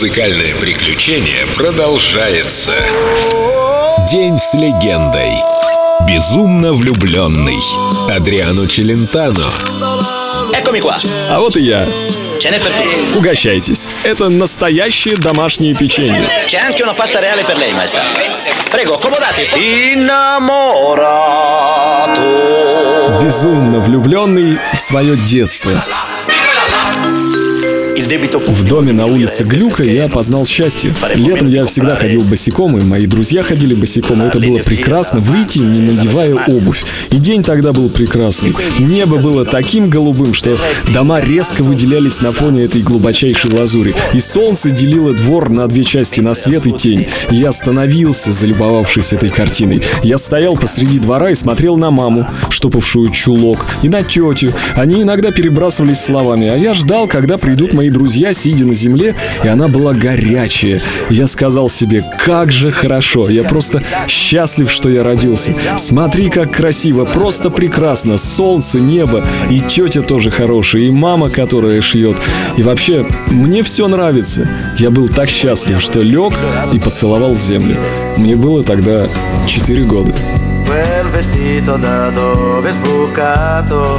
Музыкальное приключение продолжается. День с легендой. Безумно влюбленный. Адриано Челентано. А вот и я. Угощайтесь. Это настоящее домашнее печенье. Безумно влюбленный в свое детство. В доме на улице Глюка я познал счастье. Летом я всегда ходил босиком, и мои друзья ходили босиком. Это было прекрасно выйти, не надевая обувь. И день тогда был прекрасный. Небо было таким голубым, что дома резко выделялись на фоне этой глубочайшей лазури. И солнце делило двор на две части, на свет и тень. Я остановился, залюбовавшись этой картиной. Я стоял посреди двора и смотрел на маму, штопавшую чулок, и на тетю. Они иногда перебрасывались словами, а я ждал, когда придут мои друзья, сидя на земле, и она была горячая. Я сказал себе, как же хорошо, я просто счастлив, что я родился. Смотри, как красиво, просто прекрасно. Солнце, небо, и тетя тоже хорошая, и мама, которая шьет. И вообще, мне все нравится. Я был так счастлив, что лег и поцеловал землю. Мне было тогда 4 года. Quel vestito da dove sbucato,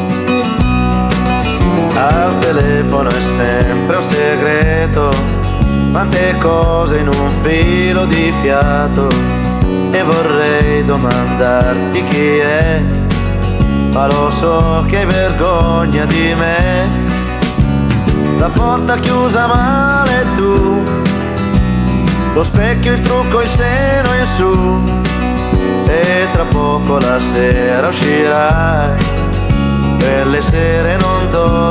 Al telefono è sempre un segreto, quante cose in un filo di fiato. E vorrei domandarti chi è, ma lo so che hai vergogna di me. La porta chiusa male tu, lo specchio, il trucco, il seno in su e tra poco la sera uscirai. Quelle sere non dormirò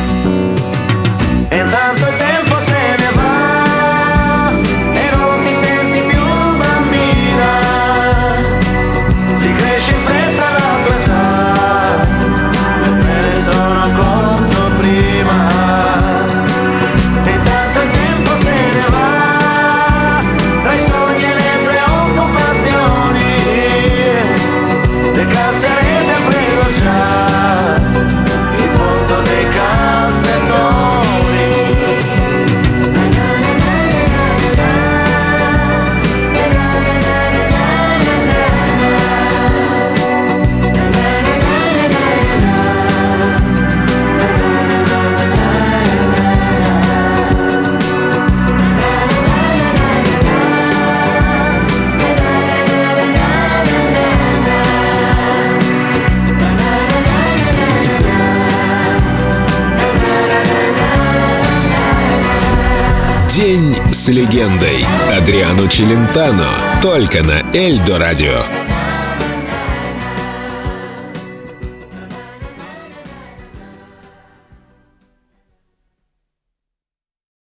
And I'm День с легендой. Адриано Челентано. Только на Эльдо радио.